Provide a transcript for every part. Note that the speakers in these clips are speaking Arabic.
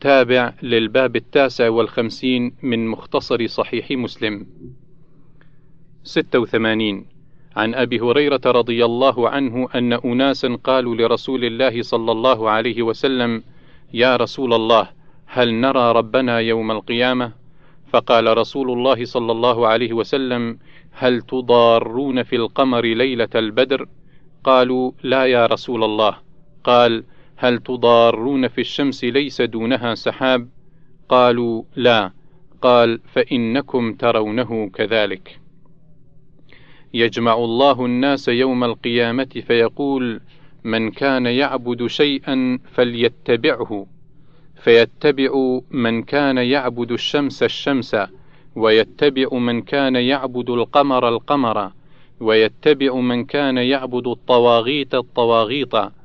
تابع للباب التاسع والخمسين من مختصر صحيح مسلم. 86 عن أبي هريرة رضي الله عنه أن أناسا قالوا لرسول الله صلى الله عليه وسلم يا رسول الله هل نرى ربنا يوم القيامة؟ فقال رسول الله صلى الله عليه وسلم هل تضارون في القمر ليلة البدر؟ قالوا لا يا رسول الله. قال هل تضارون في الشمس ليس دونها سحاب؟ قالوا لا. قال فإنكم ترونه كذلك. يجمع الله الناس يوم القيامة فيقول من كان يعبد شيئا فليتبعه. فيتبع من كان يعبد الشمس الشمس ويتبع من كان يعبد القمر القمر ويتبع من كان يعبد الطواغيت الطواغيط.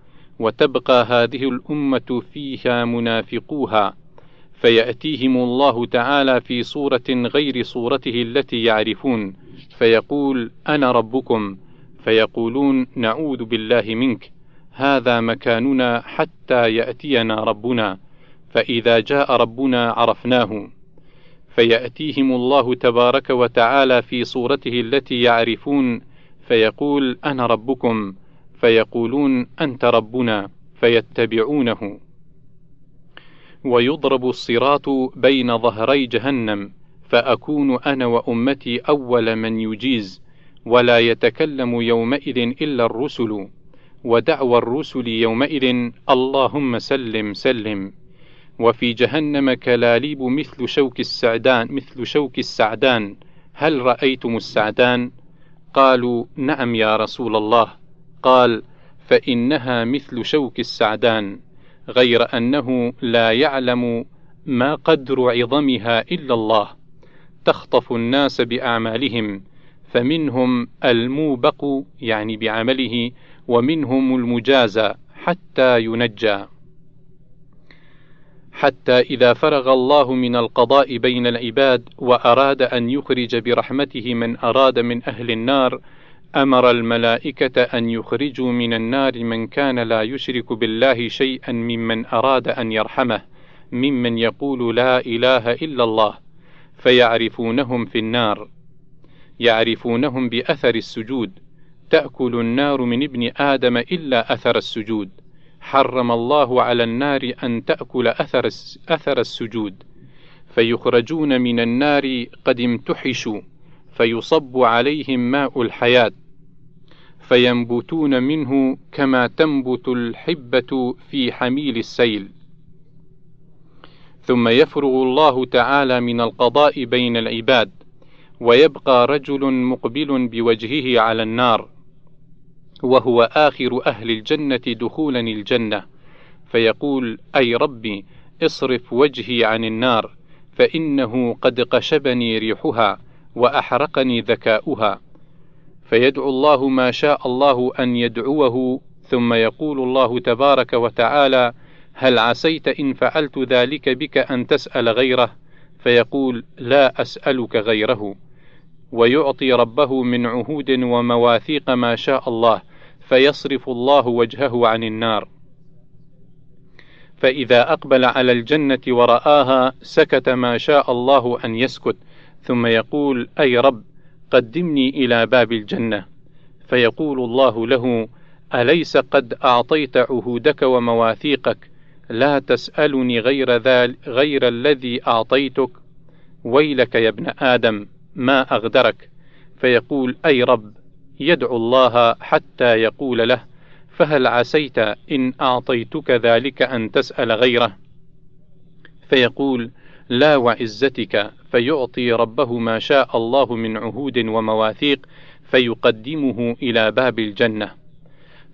وتبقى هذه الأمة فيها منافقوها فيأتيهم الله تعالى في صورة غير صورته التي يعرفون فيقول أنا ربكم فيقولون نعوذ بالله منك هذا مكاننا حتى يأتينا ربنا فإذا جاء ربنا عرفناه. فيأتيهم الله تبارك وتعالى في صورته التي يعرفون فيقول أنا ربكم فيقولون أنت ربنا فيتبعونه. ويضرب الصراط بين ظهري جهنم فأكون أنا وأمتي أول من يجيز ولا يتكلم يومئذ إلا الرسل. ودعوى الرسل يومئذ اللهم سلم سلم. وفي جهنم كلاليب مثل شوك السعدان مثل شوك السعدان. هل رأيتم السعدان؟ قالوا نعم يا رسول الله. قال فإنها مثل شوك السعدان غير أنه لا يعلم ما قدر عظمها إلا الله تخطف الناس بأعمالهم فمنهم الموبق يعني بعمله ومنهم المجازى حتى ينجى. حتى إذا فرغ الله من القضاء بين العباد وأراد أن يخرج برحمته من أراد من أهل النار أمر الملائكة أن يخرجوا من النار من كان لا يشرك بالله شيئا ممن أراد أن يرحمه ممن يقول لا إله إلا الله فيعرفونهم في النار. يعرفونهم بأثر السجود. تأكل النار من ابن آدم إلا أثر السجود. حرم الله على النار أن تأكل أثر, أثر السجود. فيخرجون من النار قد امتحشوا فيصب عليهم ماء الحياة. فينبتون منه كما تنبت الحبة في حميل السيل. ثم يفرغ الله تعالى من القضاء بين العباد ويبقى رجل مقبل بوجهه على النار وهو آخر أهل الجنة دخولا الجنة. فيقول أي ربي اصرف وجهي عن النار فإنه قد قشبني ريحها وأحرقني ذكاؤها. فيدعو الله ما شاء الله أن يدعوه ثم يقول الله تبارك وتعالى هل عسيت إن فعلت ذلك بك أن تسأل غيره؟ فيقول لا أسألك غيره. ويعطي ربه من عهود ومواثيق ما شاء الله فيصرف الله وجهه عن النار. فإذا أقبل على الجنة ورآها سكت ما شاء الله أن يسكت ثم يقول أي رب قدمني إلى باب الجنة. فيقول الله له أليس قد أعطيت عهودك ومواثيقك؟ لا تسألني غير ذال غير الذي أعطيتك. ويلك يا ابن آدم ما أغدرك؟ فيقول أي رب يدعو الله حتى يقول له فهل عسيت إن أعطيتك ذلك أن تسأل غيره؟ فيقول لا وعزتك فيعطي ربه ما شاء الله من عهود ومواثيق فيقدمه إلى باب الجنة.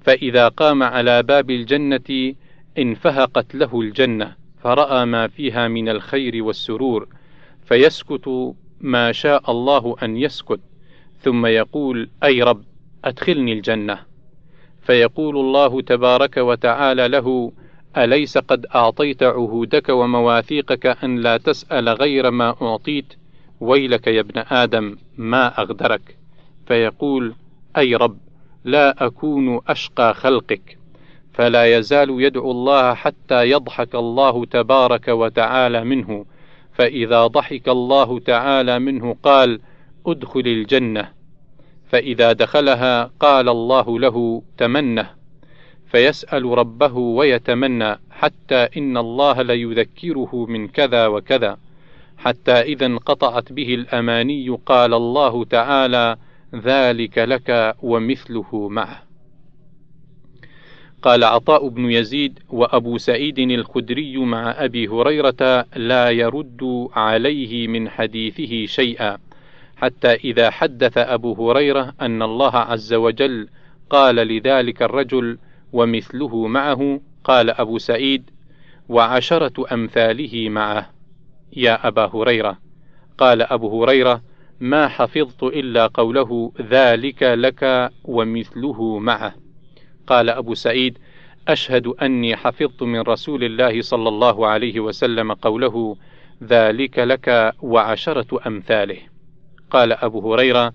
فإذا قام على باب الجنة انفهقت له الجنة فرأى ما فيها من الخير والسرور فيسكت ما شاء الله أن يسكت ثم يقول أي رب أدخلني الجنة. فيقول الله تبارك وتعالى له أليس قد أعطيت عهودك ومواثيقك أن لا تسأل غير ما أعطيت؟ ويلك يا ابن آدم ما أغدرك. فيقول أي رب لا أكون أشقى خلقك. فلا يزال يدعو الله حتى يضحك الله تبارك وتعالى منه. فإذا ضحك الله تعالى منه قال ادخل الجنة. فإذا دخلها قال الله له تمنه. فيسأل ربه ويتمنى حتى إن الله ليذكره من كذا وكذا. حتى إذا انقطعت به الأماني قال الله تعالى ذلك لك ومثله معه. قال عطاء بن يزيد وأبو سعيد الخدري مع أبي هريرة لا يرد عليه من حديثه شيئا. حتى إذا حدث أبو هريرة أن الله عز وجل قال لذلك الرجل ومثله معه قال أبو سعيد وعشرة أمثاله معه. يا أبا هريرة. قال أبو هريرة ما حفظت إلا قوله ذلك لك ومثله معه. قال أبو سعيد أشهد أني حفظت من رسول الله صلى الله عليه وسلم قوله ذلك لك وعشرة أمثاله. قال أبو هريرة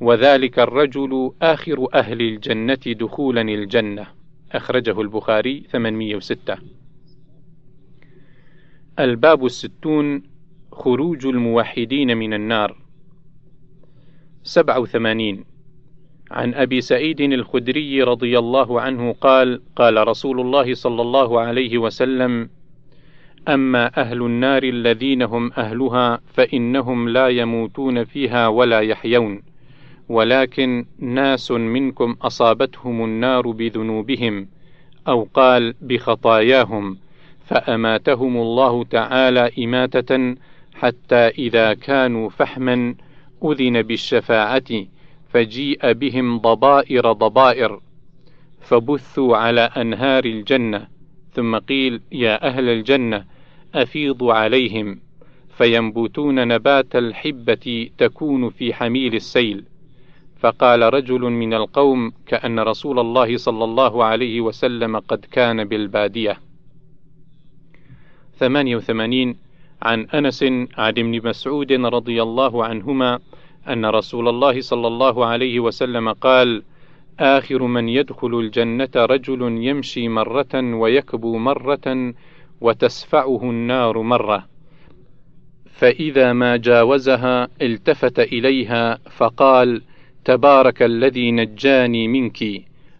وذلك الرجل آخر أهل الجنة دخولا الجنة. أخرجه البخاري 806 الباب الستون خروج الموحدين من النار. سبع وثمانين. عن أبي سعيد الخدري رضي الله عنه قال قال رسول الله صلى الله عليه وسلم أما أهل النار الذين هم أهلها فإنهم لا يموتون فيها ولا يحيون. ولكن ناس منكم أصابتهم النار بذنوبهم أو قال بخطاياهم فأماتهم الله تعالى إماتة حتى إذا كانوا فحما أذن بالشفاعة فجيء بهم ضبائر ضبائر فبثوا على أنهار الجنة ثم قيل يا أهل الجنة أفيضوا عليهم فينبتون نبات الحبة تكون في حميل السيل فقال رجل من القوم كأن رسول الله صلى الله عليه وسلم قد كان بالبادية. 88 عن أنس عن ابن مسعود رضي الله عنهما أن رسول الله صلى الله عليه وسلم قال: آخر من يدخل الجنة رجل يمشي مرة ويكبو مرة وتسفعه النار مرة، فإذا ما جاوزها التفت إليها فقال: تبارك الذي نجاني منك،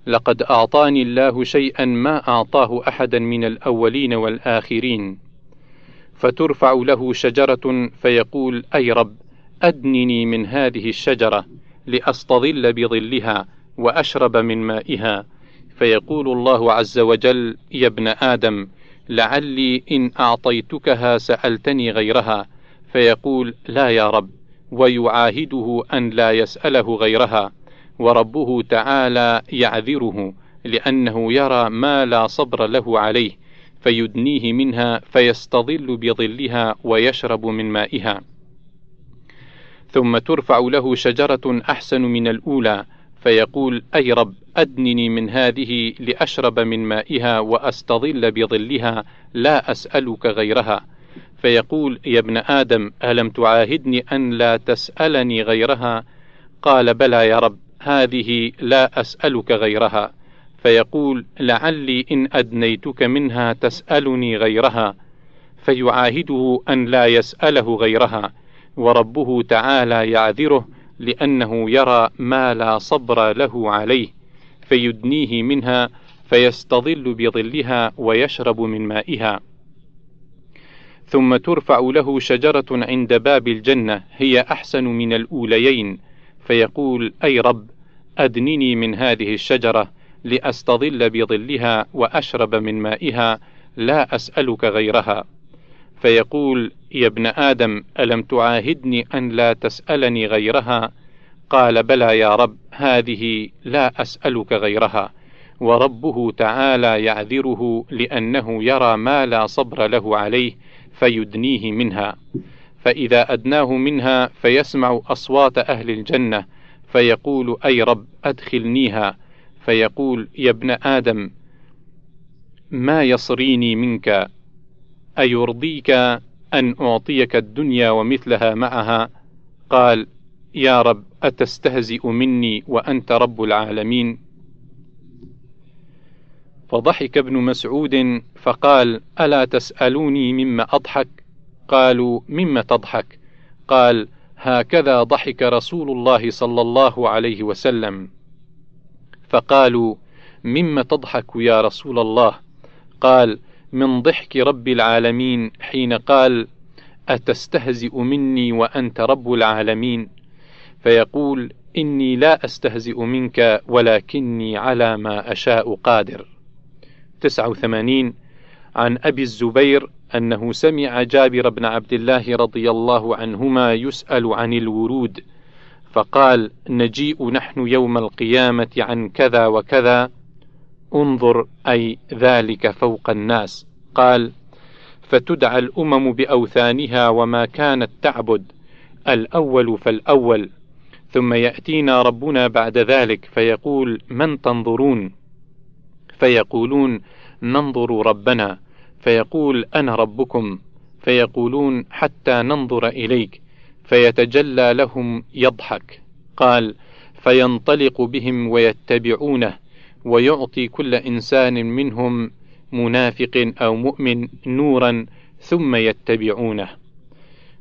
لقد أعطاني الله شيئا ما أعطاه أحدا من الأولين والآخرين. فترفع له شجرة فيقول: أي رب أدنني من هذه الشجرة لأستظل بظلها وأشرب من مائها. فيقول الله عز وجل يا ابن آدم لعلي إن أعطيتكها سألتني غيرها. فيقول لا يا رب ويعاهده أن لا يسأله غيرها وربه تعالى يعذره لأنه يرى ما لا صبر له عليه فيدنيه منها فيستظل بظلها ويشرب من مائها. ثم ترفع له شجرة أحسن من الأولى فيقول أي رب أدنني من هذه لأشرب من مائها وأستظل بظلها لا أسألك غيرها. فيقول يا ابن آدم ألم تعاهدني أن لا تسألني غيرها؟ قال بلى يا رب هذه لا أسألك غيرها. فيقول لعلي إن أدنيتك منها تسألني غيرها. فيعاهده أن لا يسأله غيرها. وربه تعالى يعذره لأنه يرى ما لا صبر له عليه. فيدنيه منها فيستظل بظلها ويشرب من مائها. ثم ترفع له شجرة عند باب الجنة هي أحسن من الأوليين. فيقول أي رب أدنني من هذه الشجرة لأستظل بظلها وأشرب من مائها لا أسألك غيرها. فيقول يا ابن آدم ألم تعاهدني أن لا تسألني غيرها؟ قال بلى يا رب هذه لا أسألك غيرها. وربه تعالى يعذره لأنه يرى ما لا صبر له عليه فيدنيه منها. فإذا أدناه منها فيسمع أصوات أهل الجنة فيقول أي رب أدخلنيها. فيقول يا ابن آدم ما يصريني منك؟ أيرضيك أن أعطيك الدنيا ومثلها معها؟ قال يا رب أتستهزئ مني وأنت رب العالمين. فضحك ابن مسعود فقال ألا تسألوني مما أضحك؟ قالوا مما تضحك؟ قال هكذا ضحك رسول الله صلى الله عليه وسلم. فقالوا مما تضحك يا رسول الله؟ قال من ضحك رب العالمين حين قال أتستهزئ مني وأنت رب العالمين؟ فيقول إني لا أستهزئ منك ولكني على ما أشاء قادر. 89 عن أبي الزبير أنه سمع جابر بن عبد الله رضي الله عنهما يسأل عن الورود فقال نجيء نحن يوم القيامة عن كذا وكذا انظر أي ذلك فوق الناس. قال فتدعى الأمم بأوثانها وما كانت تعبد الأول فالأول ثم يأتينا ربنا بعد ذلك فيقول من تنظرون؟ فيقولون ننظر ربنا فيقول أنا ربكم فيقولون حتى ننظر إليك فيتجلى لهم يضحك. قال فينطلق بهم ويتبعونه ويعطي كل إنسان منهم منافق أو مؤمن نورا ثم يتبعونه.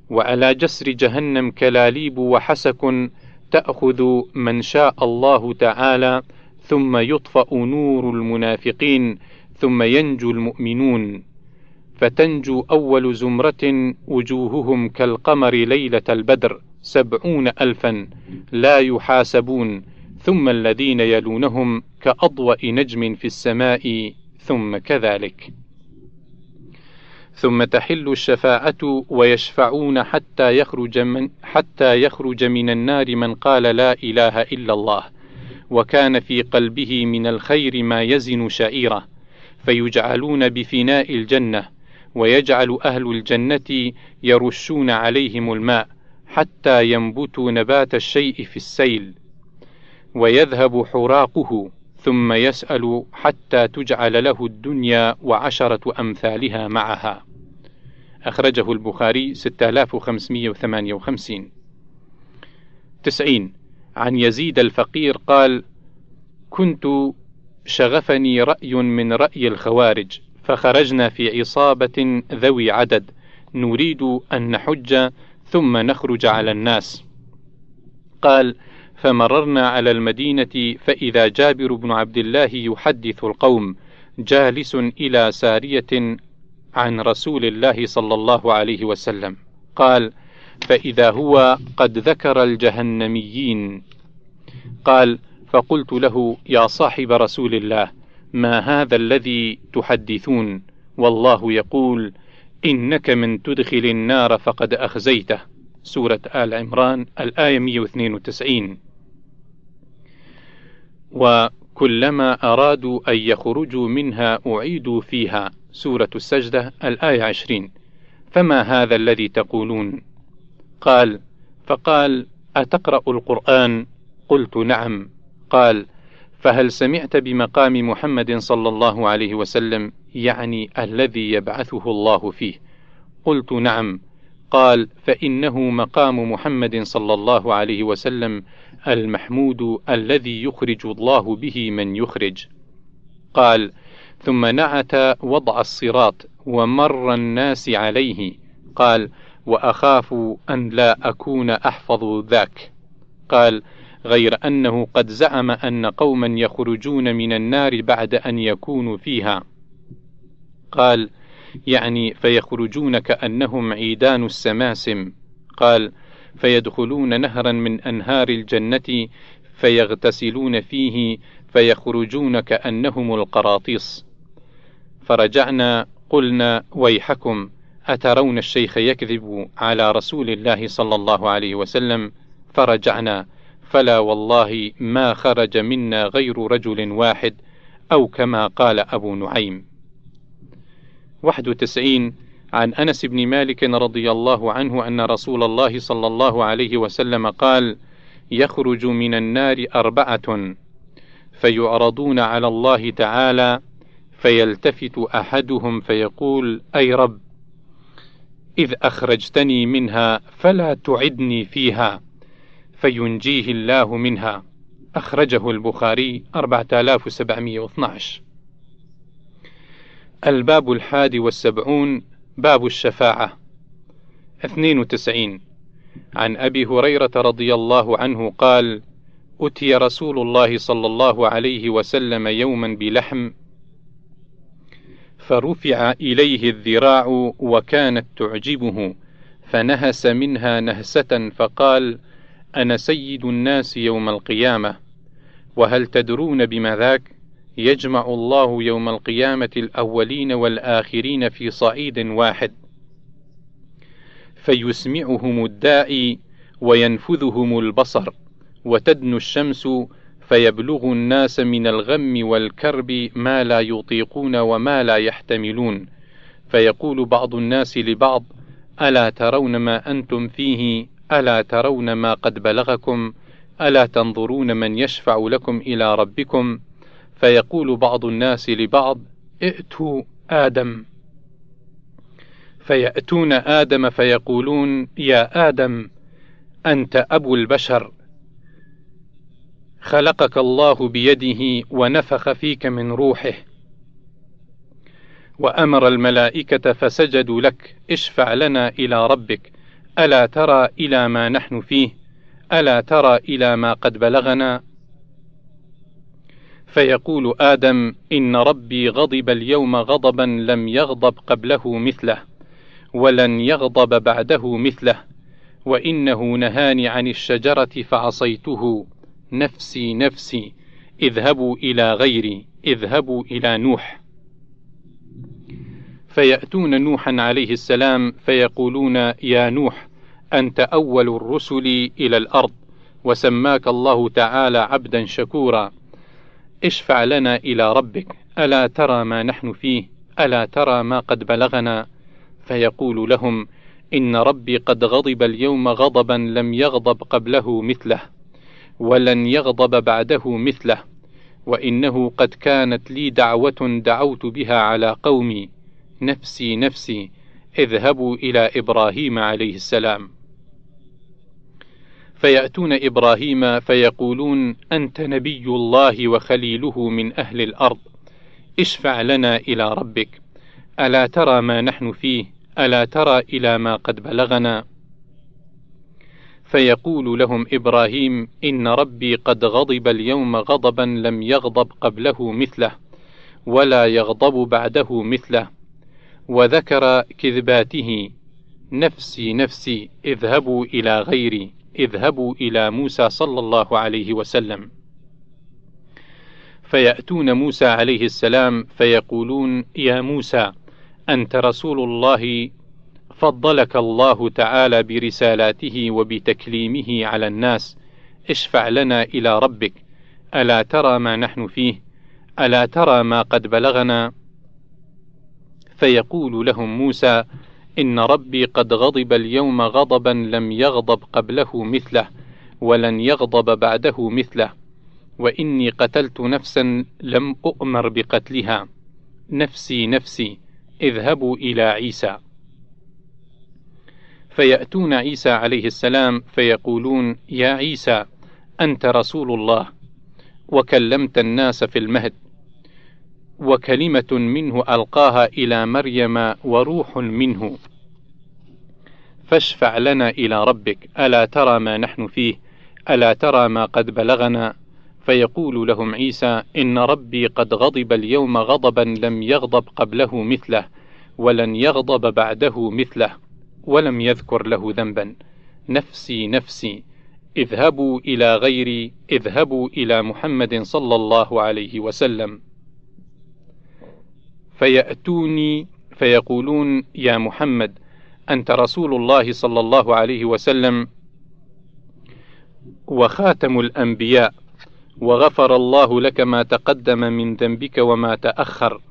وعلى جسر جهنم كلاليب وحسك تأخذ من شاء الله تعالى ثم يطفأ نور المنافقين ثم ينجو المؤمنون. فتنجو أول زمرة وجوههم كالقمر ليلة البدر سبعون ألفا لا يحاسبون. ثم الذين يلونهم كأضوأ نجم في السماء ثم كذلك. ثم تحل الشفاعة ويشفعون حتى يخرج من حتى يخرج من النار من قال لا إله إلا الله. وكان في قلبه من الخير ما يزن شعيره فيجعلون بفناء الجنة ويجعل أهل الجنة يرشون عليهم الماء حتى ينبتوا نبات الشيء في السيل. ويذهب حراقه ثم يسأل حتى تجعل له الدنيا وعشرة أمثالها معها. أخرجه البخاري 6558 تسعين. عن يزيد الفقير قال كنت شغفني رأي من رأي الخوارج فخرجنا في عصابة ذوي عدد نريد أن نحج ثم نخرج على الناس. قال فمررنا على المدينة فإذا جابر بن عبد الله يحدث القوم جالس إلى سارية عن رسول الله صلى الله عليه وسلم. قال فإذا هو قد ذكر الجهنميين. قال فقلت له يا صاحب رسول الله ما هذا الذي تحدثون؟ والله يقول إنك من تدخل النار فقد أخزيته. سورة آل عمران الآية 192 وكلما أرادوا أن يخرجوا منها أعيدوا فيها. سورة السجدة الآية 20 فما هذا الذي تقولون؟ قال فقال أتقرأ القرآن؟ قلت نعم. قال فهل سمعت بمقام محمد صلى الله عليه وسلم يعني الذي يبعثه الله فيه؟ قلت نعم. قال فإنه مقام محمد صلى الله عليه وسلم المحمود الذي يخرج الله به من يخرج. قال ثم نعت وضع الصراط ومر الناس عليه. قال وأخاف أن لا أكون أحفظ ذاك. قال غير أنه قد زعم أن قوما يخرجون من النار بعد أن يكونوا فيها. قال يعني فيخرجون كأنهم عيدان السماسم. قال فيدخلون نهرا من أنهار الجنة فيغتسلون فيه فيخرجون كأنهم القراطيس. فرجعنا قلنا ويحكم. أترون الشيخ يكذب على رسول الله صلى الله عليه وسلم فرجعنا فلا والله ما خرج منا غير رجل واحد أو كما قال أبو نعيم. 91 عن أنس بن مالك رضي الله عنه أن رسول الله صلى الله عليه وسلم قال يخرج من النار أربعة فيعرضون على الله تعالى فيلتفت أحدهم فيقول أي رب! إذ أخرجتني منها فلا تعدني فيها فينجيه الله منها. أخرجه البخاري 4712 الباب الحادي والسبعون باب الشفاعة. 92 عن أبي هريرة رضي الله عنه قال أتي رسول الله صلى الله عليه وسلم يوما بلحم فرفع إليه الذراع وكانت تعجبه فنهس منها نهسة فقال أنا سيد الناس يوم القيامة وهل تدرون بما ذاك؟ يجمع الله يوم القيامة الأولين والآخرين في صعيد واحد. فيسمعهم الداعي وينفذهم البصر وتدنو الشمس فيبلغ الناس من الغم والكرب ما لا يطيقون وما لا يحتملون. فيقول بعض الناس لبعض ألا ترون ما أنتم فيه؟ ألا ترون ما قد بلغكم؟ ألا تنظرون من يشفع لكم إلى ربكم؟ فيقول بعض الناس لبعض ائتوا آدم. فيأتون آدم فيقولون يا آدم أنت أبو البشر. خلقك الله بيده ونفخ فيك من روحه. وأمر الملائكة فسجدوا لك اشفع لنا إلى ربك. ألا ترى إلى ما نحن فيه؟ ألا ترى إلى ما قد بلغنا؟ فيقول آدم إن ربي غضب اليوم غضبا لم يغضب قبله مثله ولن يغضب بعده مثله وإنه نهاني عن الشجرة فعصيته. نفسي نفسي اذهبوا إلى غيري اذهبوا إلى نوح. فيأتون نوحا عليه السلام فيقولون يا نوح أنت أول الرسل إلى الأرض وسماك الله تعالى عبدا شكورا. اشفع لنا إلى ربك ألا ترى ما نحن فيه ألا ترى ما قد بلغنا؟ فيقول لهم إن ربي قد غضب اليوم غضبا لم يغضب قبله مثله. ولن يغضب بعده مثله وإنه قد كانت لي دعوة دعوت بها على قومي. نفسي نفسي اذهبوا إلى إبراهيم عليه السلام. فيأتون إبراهيم فيقولون أنت نبي الله وخليله من أهل الأرض. اشفع لنا إلى ربك. ألا ترى ما نحن فيه؟ ألا ترى إلى ما قد بلغنا؟ فيقول لهم إبراهيم إن ربي قد غضب اليوم غضبا لم يغضب قبله مثله ولا يغضب بعده مثله. وذكر كذباته نفسي نفسي اذهبوا إلى غيري اذهبوا إلى موسى صلى الله عليه وسلم. فيأتون موسى عليه السلام فيقولون يا موسى أنت رسول الله فضلك الله تعالى برسالاته وبتكليمه على الناس. اشفع لنا إلى ربك. ألا ترى ما نحن فيه؟ ألا ترى ما قد بلغنا؟ فيقول لهم موسى إن ربي قد غضب اليوم غضبا لم يغضب قبله مثله ولن يغضب بعده مثله. وإني قتلت نفسا لم أؤمر بقتلها. نفسي نفسي اذهبوا إلى عيسى. فيأتون عيسى عليه السلام فيقولون يا عيسى أنت رسول الله وكلمت الناس في المهد وكلمة منه ألقاها إلى مريم وروح منه. فاشفع لنا إلى ربك ألا ترى ما نحن فيه ألا ترى ما قد بلغنا؟ فيقول لهم عيسى إن ربي قد غضب اليوم غضبا لم يغضب قبله مثله ولن يغضب بعده مثله. ولم يذكر له ذنبا. نفسي نفسي اذهبوا إلى غيري اذهبوا إلى محمد صلى الله عليه وسلم. فيأتوني فيقولون يا محمد أنت رسول الله صلى الله عليه وسلم وخاتم الأنبياء وغفر الله لك ما تقدم من ذنبك وما تأخر.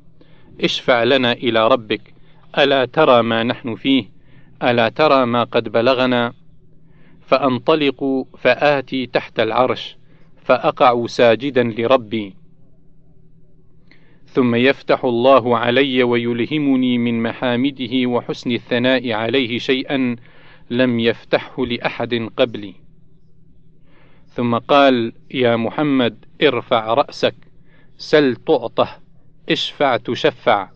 اشفع لنا إلى ربك ألا ترى ما نحن فيه؟ ألا ترى ما قد بلغنا؟ فأنطلق فآتي تحت العرش فأقع ساجدا لربي. ثم يفتح الله علي ويلهمني من محامده وحسن الثناء عليه شيئا لم يفتحه لأحد قبلي. ثم قال يا محمد ارفع رأسك سل تعطه اشفع تشفع.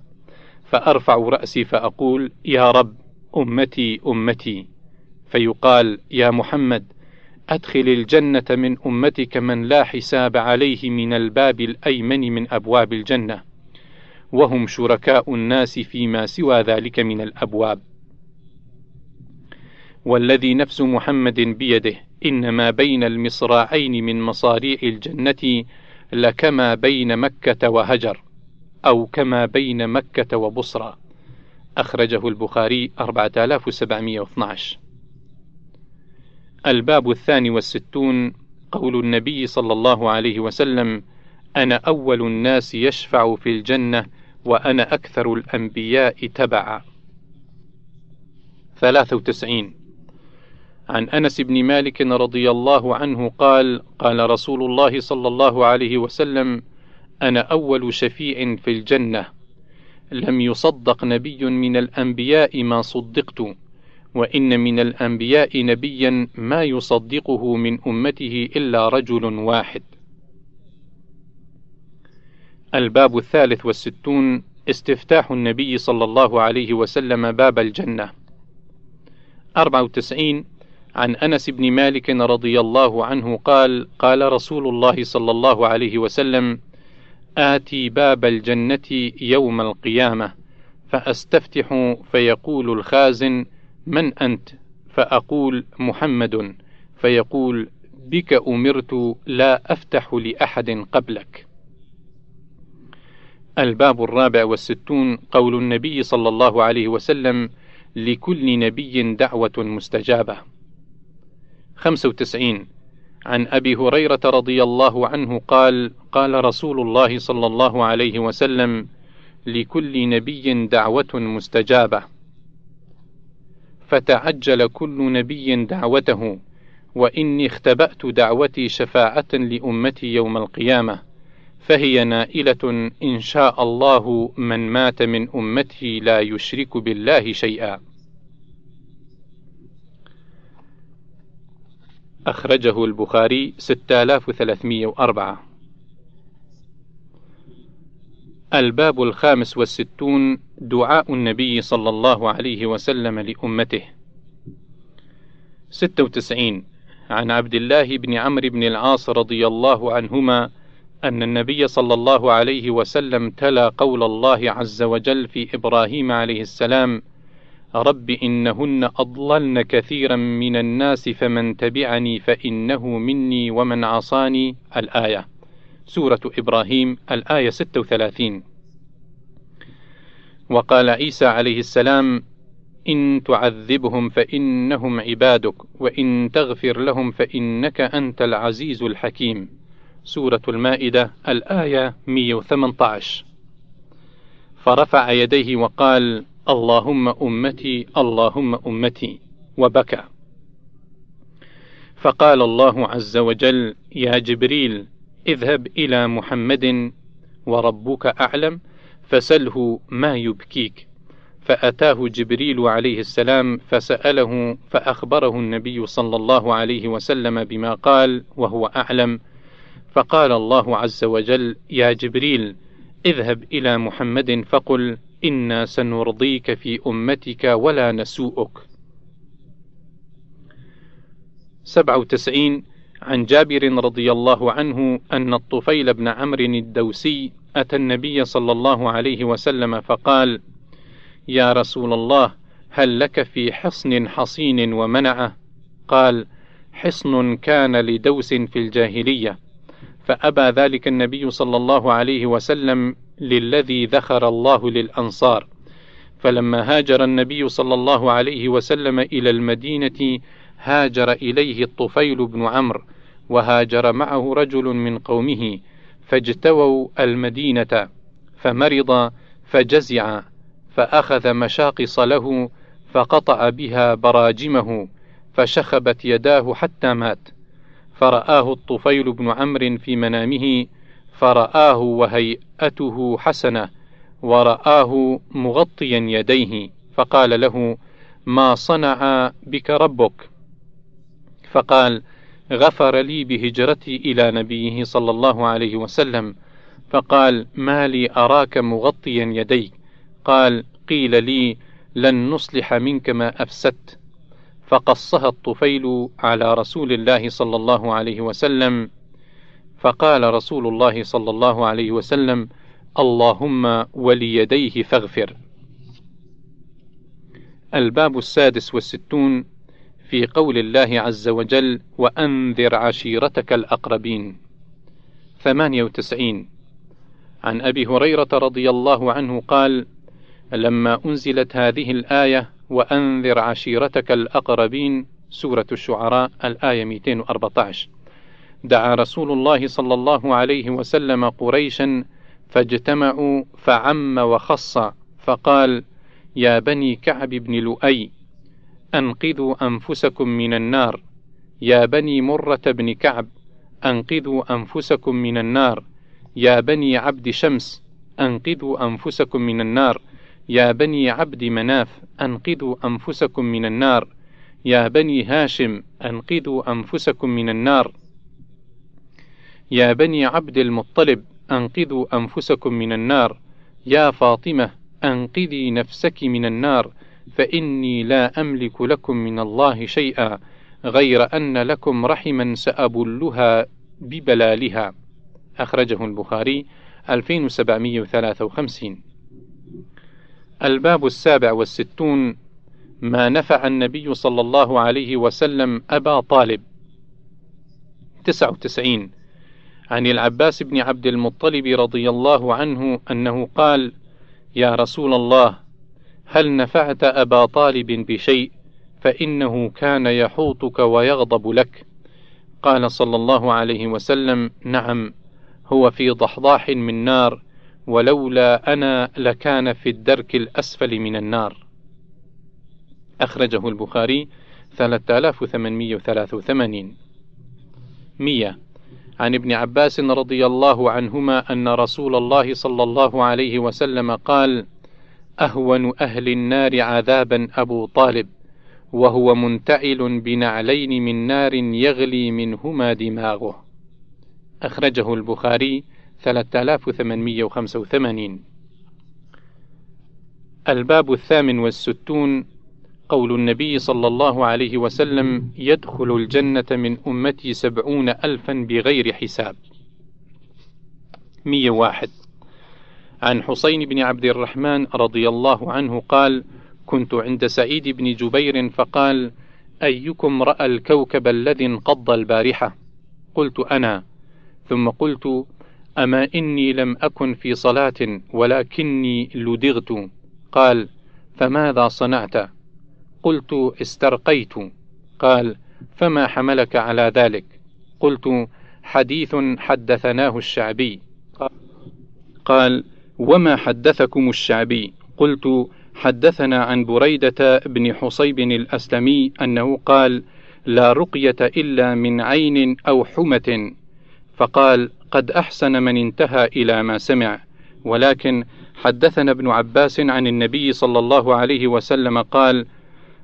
فأرفع رأسي فأقول يا رب أمتي أمتي. فيقال يا محمد أدخل الجنة من أمتك من لا حساب عليه من الباب الأيمن من أبواب الجنة. وهم شركاء الناس فيما سوى ذلك من الأبواب. والذي نفس محمد بيده إنما بين المصراعين من مصاريع الجنة لكما بين مكة وهجر أو كما بين مكة وبصرى. أخرجه البخاري 4712 الباب الثاني والستون قول النبي صلى الله عليه وسلم أنا أول الناس يشفع في الجنة وأنا أكثر الأنبياء تبعا. 93 عن أنس بن مالك رضي الله عنه قال قال رسول الله صلى الله عليه وسلم أنا أول شفيع في الجنة لم يصدق نبي من الأنبياء ما صدقت وإن من الأنبياء نبيا ما يصدقه من أمته إلا رجل واحد. الباب الثالث والستون استفتاح النبي صلى الله عليه وسلم باب الجنة. 94 عن أنس بن مالك رضي الله عنه قال قال رسول الله صلى الله عليه وسلم آتي باب الجنة يوم القيامة فأستفتح فيقول الخازن من أنت؟ فأقول محمد فيقول بك أمرت لا أفتح لأحد قبلك. الباب الرابع والستون قول النبي صلى الله عليه وسلم: لكل نبي دعوة مستجابة. 95 عن أبي هريرة رضي الله عنه قال: قال رسول الله صلى الله عليه وسلم: لكل نبي دعوة مستجابة. فتعجل كل نبي دعوته وإني اختبأت دعوتي شفاعة لأمتي يوم القيامة فهي نائلة إن شاء الله من مات من أمتي لا يشرك بالله شيئا أخرجه البخاري 6304 الباب الخامس والستون دعاء النبي صلى الله عليه وسلم لأمته. 96 عن عبد الله بن عمرو بن العاص رضي الله عنهما أن النبي صلى الله عليه وسلم تلا قول الله عز وجل في إبراهيم عليه السلام رب إنهن أضللن كثيرا من الناس فمن تبعني فإنه مني ومن عصاني. الآية. سورة إبراهيم. الآية 36 وقال عيسى عليه السلام إن تعذبهم فإنهم عبادك وإن تغفر لهم فإنك أنت العزيز الحكيم. سورة المائدة. الآية 118 فرفع يديه وقال اللهم أمتي اللهم أمتي وبكى. فقال الله عز وجل يا جبريل اذهب إلى محمد وربك أعلم فسله ما يبكيك. فأتاه جبريل عليه السلام فسأله فأخبره النبي صلى الله عليه وسلم بما قال وهو أعلم. فقال الله عز وجل يا جبريل اذهب إلى محمد فقل إنا سنرضيك في أمتك ولا نسوءك سبعة وتسعين عن جابر رضي الله عنه أن الطفيل بن عمرو الدوسي أتى النبي صلى الله عليه وسلم فقال: يا رسول الله هل لك في حصن حصين ومنعة؟ قال: حصن كان لدوس في الجاهلية، فأبى ذلك النبي صلى الله عليه وسلم للذي ذخر الله للأنصار، فلما هاجر النبي صلى الله عليه وسلم إلى المدينة هاجر إليه الطفيل بن عمرو وهاجر معه رجل من قومه فاجتووا المدينة فمرض فجزع فأخذ مشاقص له فقطع بها براجمه فشخبت يداه حتى مات. فرآه الطفيل بن عمرو في منامه فرآه وهيئته حسنة ورآه مغطيا يديه فقال له ما صنع بك ربك؟ فقال غفر لي بهجرتي إلى نبيه صلى الله عليه وسلم. فقال ما لي أراك مغطيا يديك؟ قال قيل لي لن نصلح منك ما أفسدت. فقصها الطفيل على رسول الله صلى الله عليه وسلم. فقال رسول الله صلى الله عليه وسلم اللهم وليديه فاغفر. الباب السادس والستون في قول الله عز وجل وأنذر عشيرتك الأقربين. ثمانية وتسعين. عن أبي هريرة رضي الله عنه قال لما أنزلت هذه الآية وأنذر عشيرتك الأقربين سورة الشعراء الآية 214 دعا رسول الله صلى الله عليه وسلم قريشا فاجتمعوا فعم وخص فقال يا بني كعب بن لؤي أنقذوا أنفسكم من النار. يا بني مرة بن كعب أنقذوا أنفسكم من النار. يا بني عبد شمس أنقذوا أنفسكم من النار. يا بني عبد مناف أنقذوا أنفسكم من النار. يا بني هاشم أنقذوا أنفسكم من النار. يا بني عبد المطلب أنقذوا أنفسكم من النار. يا فاطمة أنقذي نفسك من النار فإني لا أملك لكم من الله شيئا غير أن لكم رحما سأبلها ببلالها. أخرجه البخاري 2753 الباب السابع والستون ما نفع النبي صلى الله عليه وسلم أبا طالب. 99 عن العباس بن عبد المطلب رضي الله عنه أنه قال يا رسول الله هل نفعت أبا طالب بشيء فإنه كان يحوطك ويغضب لك؟ قال صلى الله عليه وسلم نعم هو في ضحضاح من نار ولولا أنا لكان في الدرك الأسفل من النار. أخرجه البخاري 3883 100 عن ابن عباس رضي الله عنهما أن رسول الله صلى الله عليه وسلم قال: أهون أهل النار عذابا أبو طالب، وهو منتعل بنعلين من نار يغلي منهما دماغه. أخرجه البخاري 3885 الباب الثامن والستون قول النبي صلى الله عليه وسلم يدخل الجنة من أمتي سبعون ألفا بغير حساب. مية واحد. عن حسين بن عبد الرحمن رضي الله عنه قال كنت عند سعيد بن جبير فقال أيكم رأى الكوكب الذي انقض البارحة؟ قلت أنا. ثم قلت أما إني لم أكن في صلاة ولكني لدغت. قال فماذا صنعت؟ قلت استرقيت. قال فما حملك على ذلك؟ قلت حديث حدثناه الشعبي. قال وما حدثكم الشعبي؟ قلت حدثنا عن بريدة بن حصيب الأسلمي أنه قال لا رقية إلا من عين أو حمة. فقال قد أحسن من انتهى إلى ما سمع. ولكن حدثنا ابن عباس عن النبي صلى الله عليه وسلم قال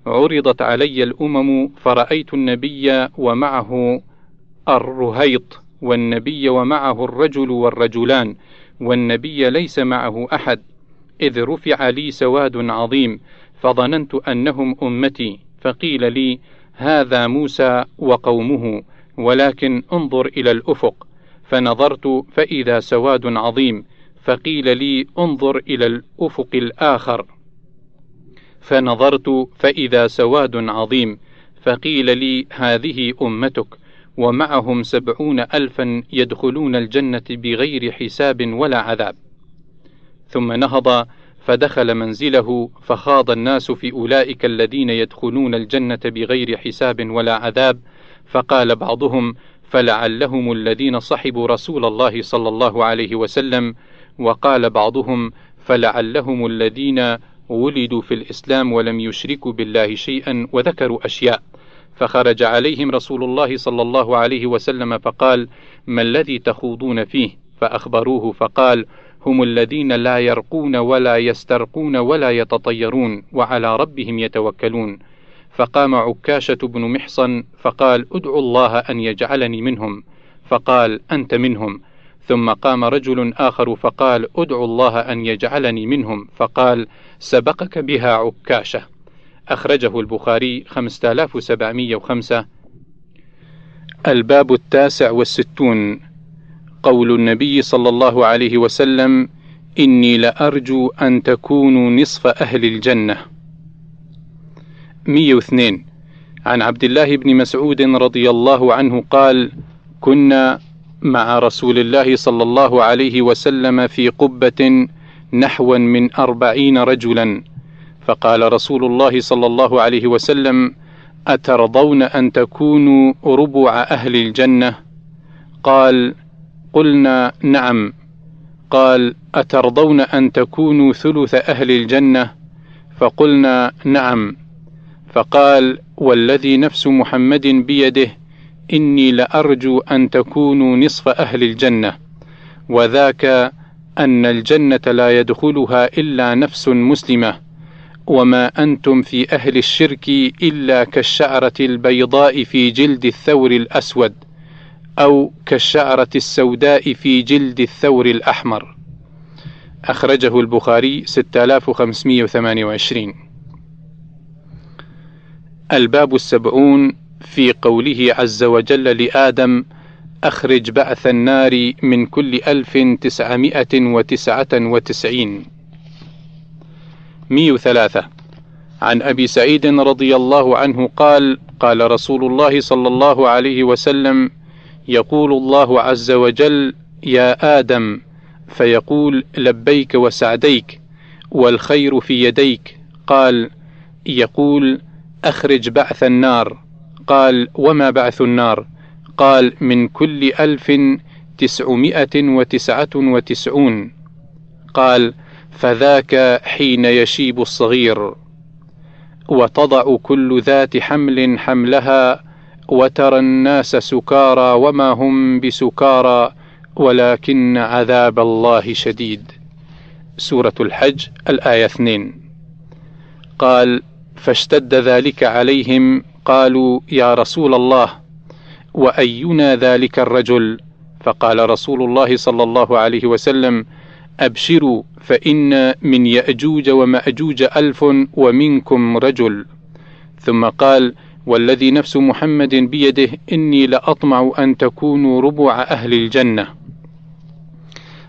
عرضت علي الأمم فرأيت النبي ومعه الرهيط والنبي ومعه الرجل والرجلان والنبي ليس معه أحد إذ رفع لي سواد عظيم فظننت أنهم أمتي فقيل لي هذا موسى وقومه ولكن انظر إلى الأفق فنظرت فإذا سواد عظيم فقيل لي انظر إلى الأفق الآخر فنظرت فإذا سواد عظيم فقيل لي هذه أمتك ومعهم سبعون ألفا يدخلون الجنة بغير حساب ولا عذاب. ثم نهض فدخل منزله فخاض الناس في أولئك الذين يدخلون الجنة بغير حساب ولا عذاب فقال بعضهم فلعلهم الذين صحبوا رسول الله صلى الله عليه وسلم وقال بعضهم فلعلهم الذين ولدوا في الإسلام ولم يشركوا بالله شيئا وذكروا أشياء. فخرج عليهم رسول الله صلى الله عليه وسلم فقال ما الذي تخوضون فيه? فأخبروه فقال هم الذين لا يرقون ولا يسترقون ولا يتطيرون وعلى ربهم يتوكلون. فقام عكاشة بن محصن فقال ادعوا الله أن يجعلني منهم. فقال أنت منهم. ثم قام رجل آخر فقال أدعو الله أن يجعلني منهم. فقال سبقك بها عكاشة. أخرجه البخاري 5705 الباب التاسع والستون. قول النبي صلى الله عليه وسلم إني لأرجو أن تكونوا نصف أهل الجنة. 102 عن عبد الله بن مسعود رضي الله عنه قال كنا مع رسول الله صلى الله عليه وسلم في قبة نحوا من أربعين رجلا. فقال رسول الله صلى الله عليه وسلم أترضون أن تكونوا ربع أهل الجنة؟ قال قلنا نعم. قال أترضون أن تكونوا ثلث أهل الجنة؟ فقلنا نعم. فقال والذي نفس محمد بيده إني لأرجو أن تكونوا نصف أهل الجنة وذاك أن الجنة لا يدخلها إلا نفس مسلمة وما أنتم في أهل الشرك إلا كالشعرة البيضاء في جلد الثور الأسود أو كالشعرة السوداء في جلد الثور الأحمر. أخرجه البخاري 6528 الباب السبعون في قوله عز وجل لآدم أخرج بعث النار من كل ألف تسعمائة وتسعة وتسعين. مية ثلاثة. عن أبي سعيد رضي الله عنه قال قال رسول الله صلى الله عليه وسلم يقول الله عز وجل يا آدم فيقول لبيك وسعديك والخير في يديك. قال يقول أخرج بعث النار. قال وما بعث النار؟ قال من كل ألف تسعمائة وتسعة وتسعون. قال فذاك حين يشيب الصغير. وتضع كل ذات حمل حملها وترى الناس سكارى وما هم بسكارى ولكن عذاب الله شديد. سورة الحج الآية 2 قال فاشتد ذلك عليهم قالوا يا رسول الله وأينا ذلك الرجل؟ فقال رسول الله صلى الله عليه وسلم أبشروا فإن من يأجوج ومأجوج ألف ومنكم رجل. ثم قال والذي نفس محمد بيده إني لأطمع أن تكونوا ربع أهل الجنة.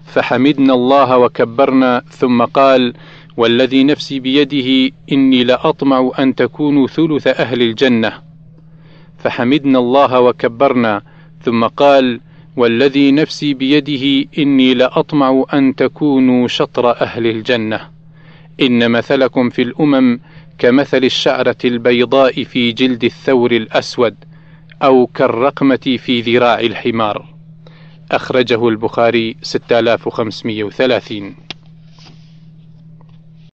فحمدنا الله وكبرنا ثم قال والذي نفسي بيده إني لأطمع أن تكونوا ثلث أهل الجنة. فحمدنا الله وكبرنا ثم قال والذي نفسي بيده إني لأطمع أن تكونوا شطر أهل الجنة. إن مثلكم في الأمم كمثل الشعرة البيضاء في جلد الثور الأسود أو كالرقمة في ذراع الحمار. أخرجه البخاري 6530